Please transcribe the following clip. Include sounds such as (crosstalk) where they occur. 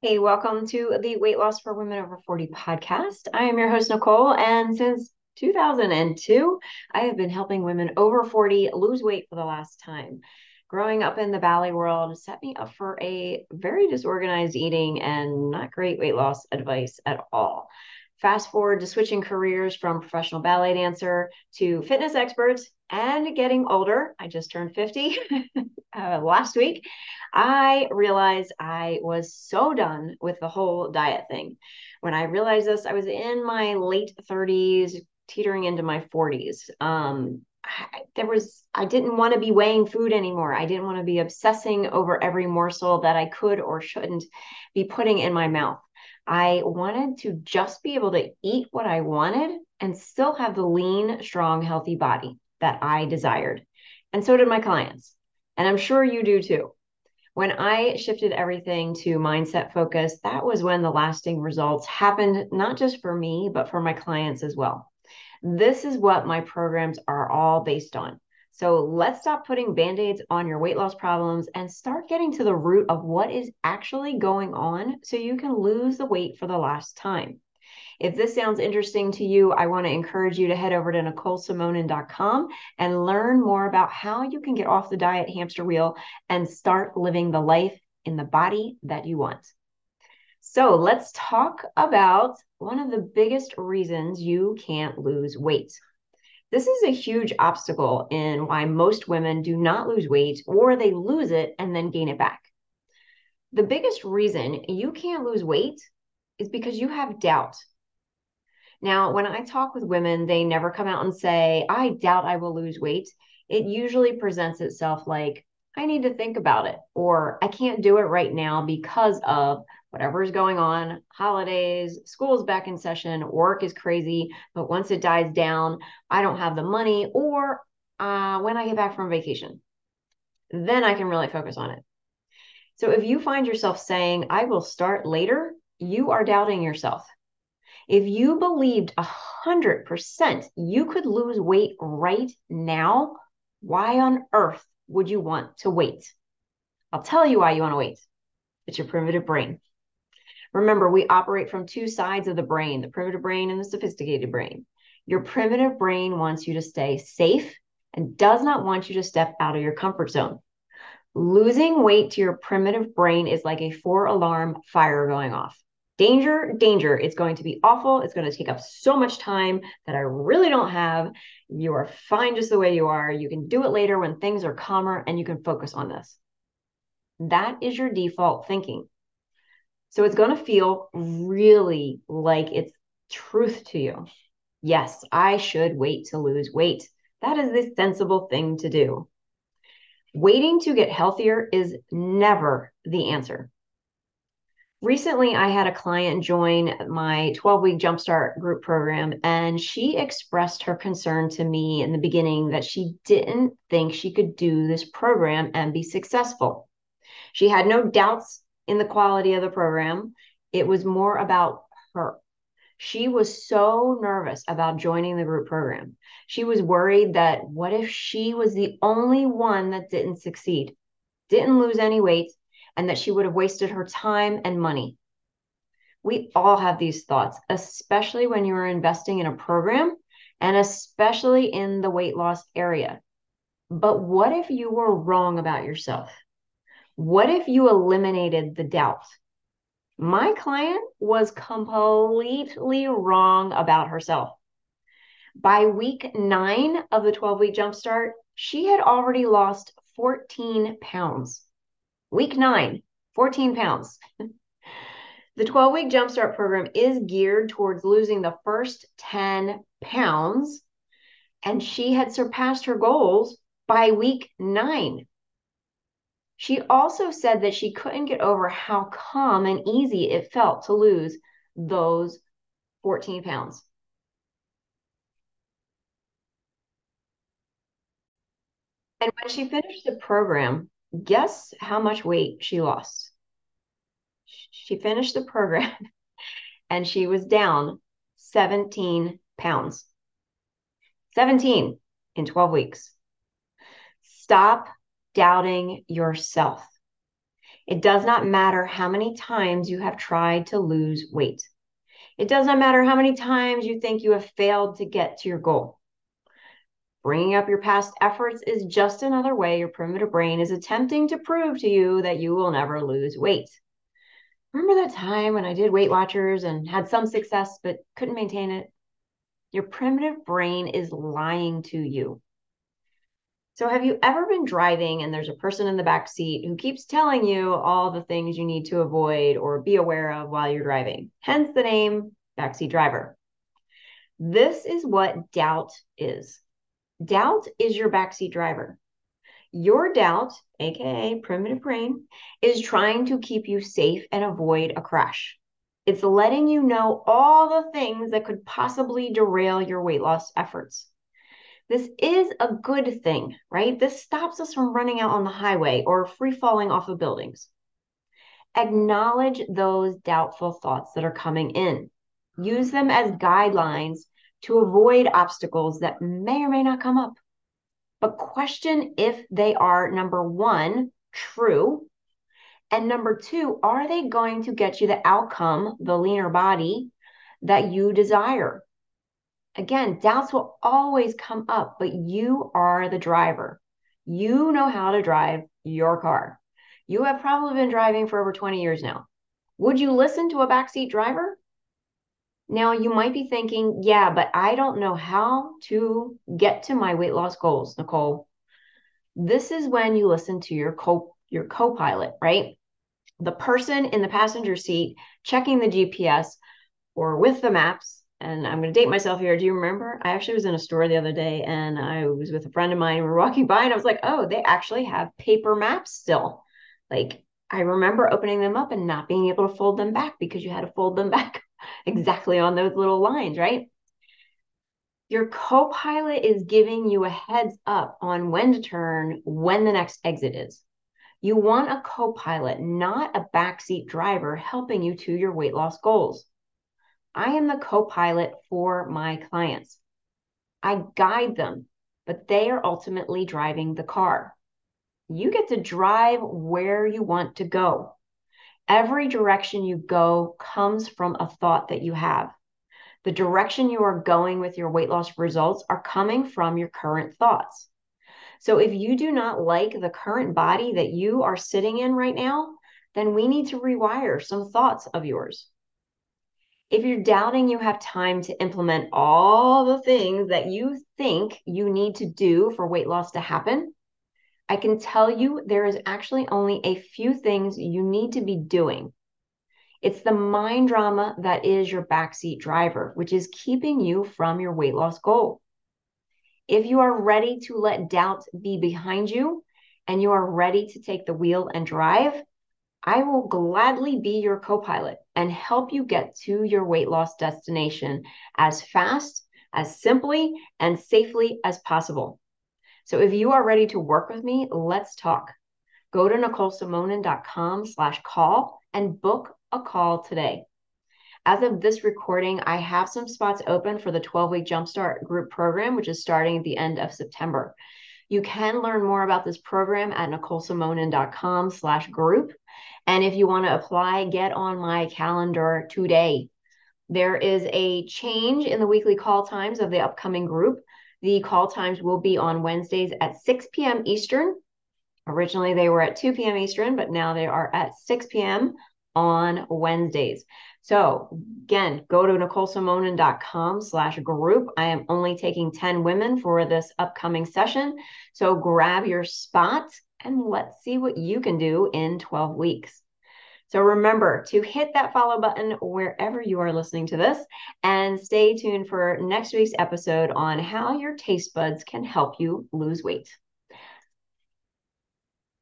Hey, welcome to the Weight Loss for Women Over 40 podcast. I am your host, Nicole, and since 2002, I have been helping women over 40 lose weight for the last time. Growing up in the ballet world set me up for a very disorganized eating and not great weight loss advice at all. Fast forward to switching careers from professional ballet dancer to fitness expert and getting older. I just turned 50 (laughs) uh, last week. I realized I was so done with the whole diet thing. When I realized this, I was in my late 30s, teetering into my 40s. Um, I, there was I didn't want to be weighing food anymore. I didn't want to be obsessing over every morsel that I could or shouldn't be putting in my mouth. I wanted to just be able to eat what I wanted and still have the lean, strong, healthy body that I desired. And so did my clients. And I'm sure you do too. When I shifted everything to mindset focus, that was when the lasting results happened, not just for me, but for my clients as well. This is what my programs are all based on. So let's stop putting band aids on your weight loss problems and start getting to the root of what is actually going on so you can lose the weight for the last time. If this sounds interesting to you, I want to encourage you to head over to NicoleSimonin.com and learn more about how you can get off the diet hamster wheel and start living the life in the body that you want. So let's talk about one of the biggest reasons you can't lose weight. This is a huge obstacle in why most women do not lose weight or they lose it and then gain it back. The biggest reason you can't lose weight is because you have doubt. Now, when I talk with women, they never come out and say, I doubt I will lose weight. It usually presents itself like, I need to think about it, or I can't do it right now because of whatever is going on holidays school's back in session work is crazy but once it dies down i don't have the money or uh, when i get back from vacation then i can really focus on it. So if you find yourself saying i will start later you are doubting yourself. If you believed a hundred percent you could lose weight right now why on earth would you want to wait? I'll tell you why you want to wait. It's your primitive brain Remember, we operate from two sides of the brain the primitive brain and the sophisticated brain. Your primitive brain wants you to stay safe and does not want you to step out of your comfort zone. Losing weight to your primitive brain is like a four alarm fire going off. Danger, danger. It's going to be awful. It's going to take up so much time that I really don't have. You are fine just the way you are. You can do it later when things are calmer and you can focus on this. That is your default thinking. So it's going to feel really like it's truth to you. Yes, I should wait to lose weight. That is the sensible thing to do. Waiting to get healthier is never the answer. Recently, I had a client join my 12 week Jumpstart group program, and she expressed her concern to me in the beginning that she didn't think she could do this program and be successful. She had no doubts in the quality of the program. It was more about her. She was so nervous about joining the group program. She was worried that what if she was the only one that didn't succeed, didn't lose any weight, and that she would have wasted her time and money. We all have these thoughts, especially when you are investing in a program and especially in the weight loss area. But what if you were wrong about yourself? What if you eliminated the doubt? My client was completely wrong about herself. By week nine of the 12 week jumpstart, she had already lost 14 pounds. Week nine, 14 pounds. (laughs) the 12 week jumpstart program is geared towards losing the first 10 pounds, and she had surpassed her goals by week nine. She also said that she couldn't get over how calm and easy it felt to lose those 14 pounds. And when she finished the program, guess how much weight she lost? She finished the program (laughs) and she was down 17 pounds. 17 in 12 weeks. Stop doubting yourself. It does not matter how many times you have tried to lose weight. It does not matter how many times you think you have failed to get to your goal. Bringing up your past efforts is just another way your primitive brain is attempting to prove to you that you will never lose weight. Remember that time when I did Weight Watchers and had some success but couldn't maintain it? Your primitive brain is lying to you. So, have you ever been driving and there's a person in the back seat who keeps telling you all the things you need to avoid or be aware of while you're driving? Hence the name backseat driver. This is what doubt is. Doubt is your backseat driver. Your doubt, aka primitive brain, is trying to keep you safe and avoid a crash. It's letting you know all the things that could possibly derail your weight loss efforts. This is a good thing, right? This stops us from running out on the highway or free falling off of buildings. Acknowledge those doubtful thoughts that are coming in. Use them as guidelines to avoid obstacles that may or may not come up. But question if they are number one, true, and number two, are they going to get you the outcome, the leaner body that you desire? Again, doubts will always come up, but you are the driver. You know how to drive your car. You have probably been driving for over 20 years now. Would you listen to a backseat driver? Now, you might be thinking, yeah, but I don't know how to get to my weight loss goals, Nicole. This is when you listen to your co your co-pilot, right? the person in the passenger seat checking the GPS or with the maps. And I'm going to date myself here. Do you remember? I actually was in a store the other day and I was with a friend of mine. We were walking by and I was like, oh, they actually have paper maps still. Like, I remember opening them up and not being able to fold them back because you had to fold them (laughs) back exactly on those little lines, right? Your co pilot is giving you a heads up on when to turn, when the next exit is. You want a co pilot, not a backseat driver helping you to your weight loss goals. I am the co pilot for my clients. I guide them, but they are ultimately driving the car. You get to drive where you want to go. Every direction you go comes from a thought that you have. The direction you are going with your weight loss results are coming from your current thoughts. So if you do not like the current body that you are sitting in right now, then we need to rewire some thoughts of yours. If you're doubting you have time to implement all the things that you think you need to do for weight loss to happen, I can tell you there is actually only a few things you need to be doing. It's the mind drama that is your backseat driver, which is keeping you from your weight loss goal. If you are ready to let doubt be behind you and you are ready to take the wheel and drive, I will gladly be your co pilot and help you get to your weight loss destination as fast, as simply, and safely as possible. So if you are ready to work with me, let's talk. Go to NicoleSimonin.com slash call and book a call today. As of this recording, I have some spots open for the 12 week Jumpstart group program, which is starting at the end of September. You can learn more about this program at NicoleSimonin.com slash group. And if you want to apply, get on my calendar today. There is a change in the weekly call times of the upcoming group. The call times will be on Wednesdays at 6 p.m. Eastern. Originally, they were at 2 p.m. Eastern, but now they are at 6 p.m. on Wednesdays. So again, go to NicoleSimonin.com slash group. I am only taking 10 women for this upcoming session. So grab your spot and let's see what you can do in 12 weeks. So remember to hit that follow button wherever you are listening to this and stay tuned for next week's episode on how your taste buds can help you lose weight.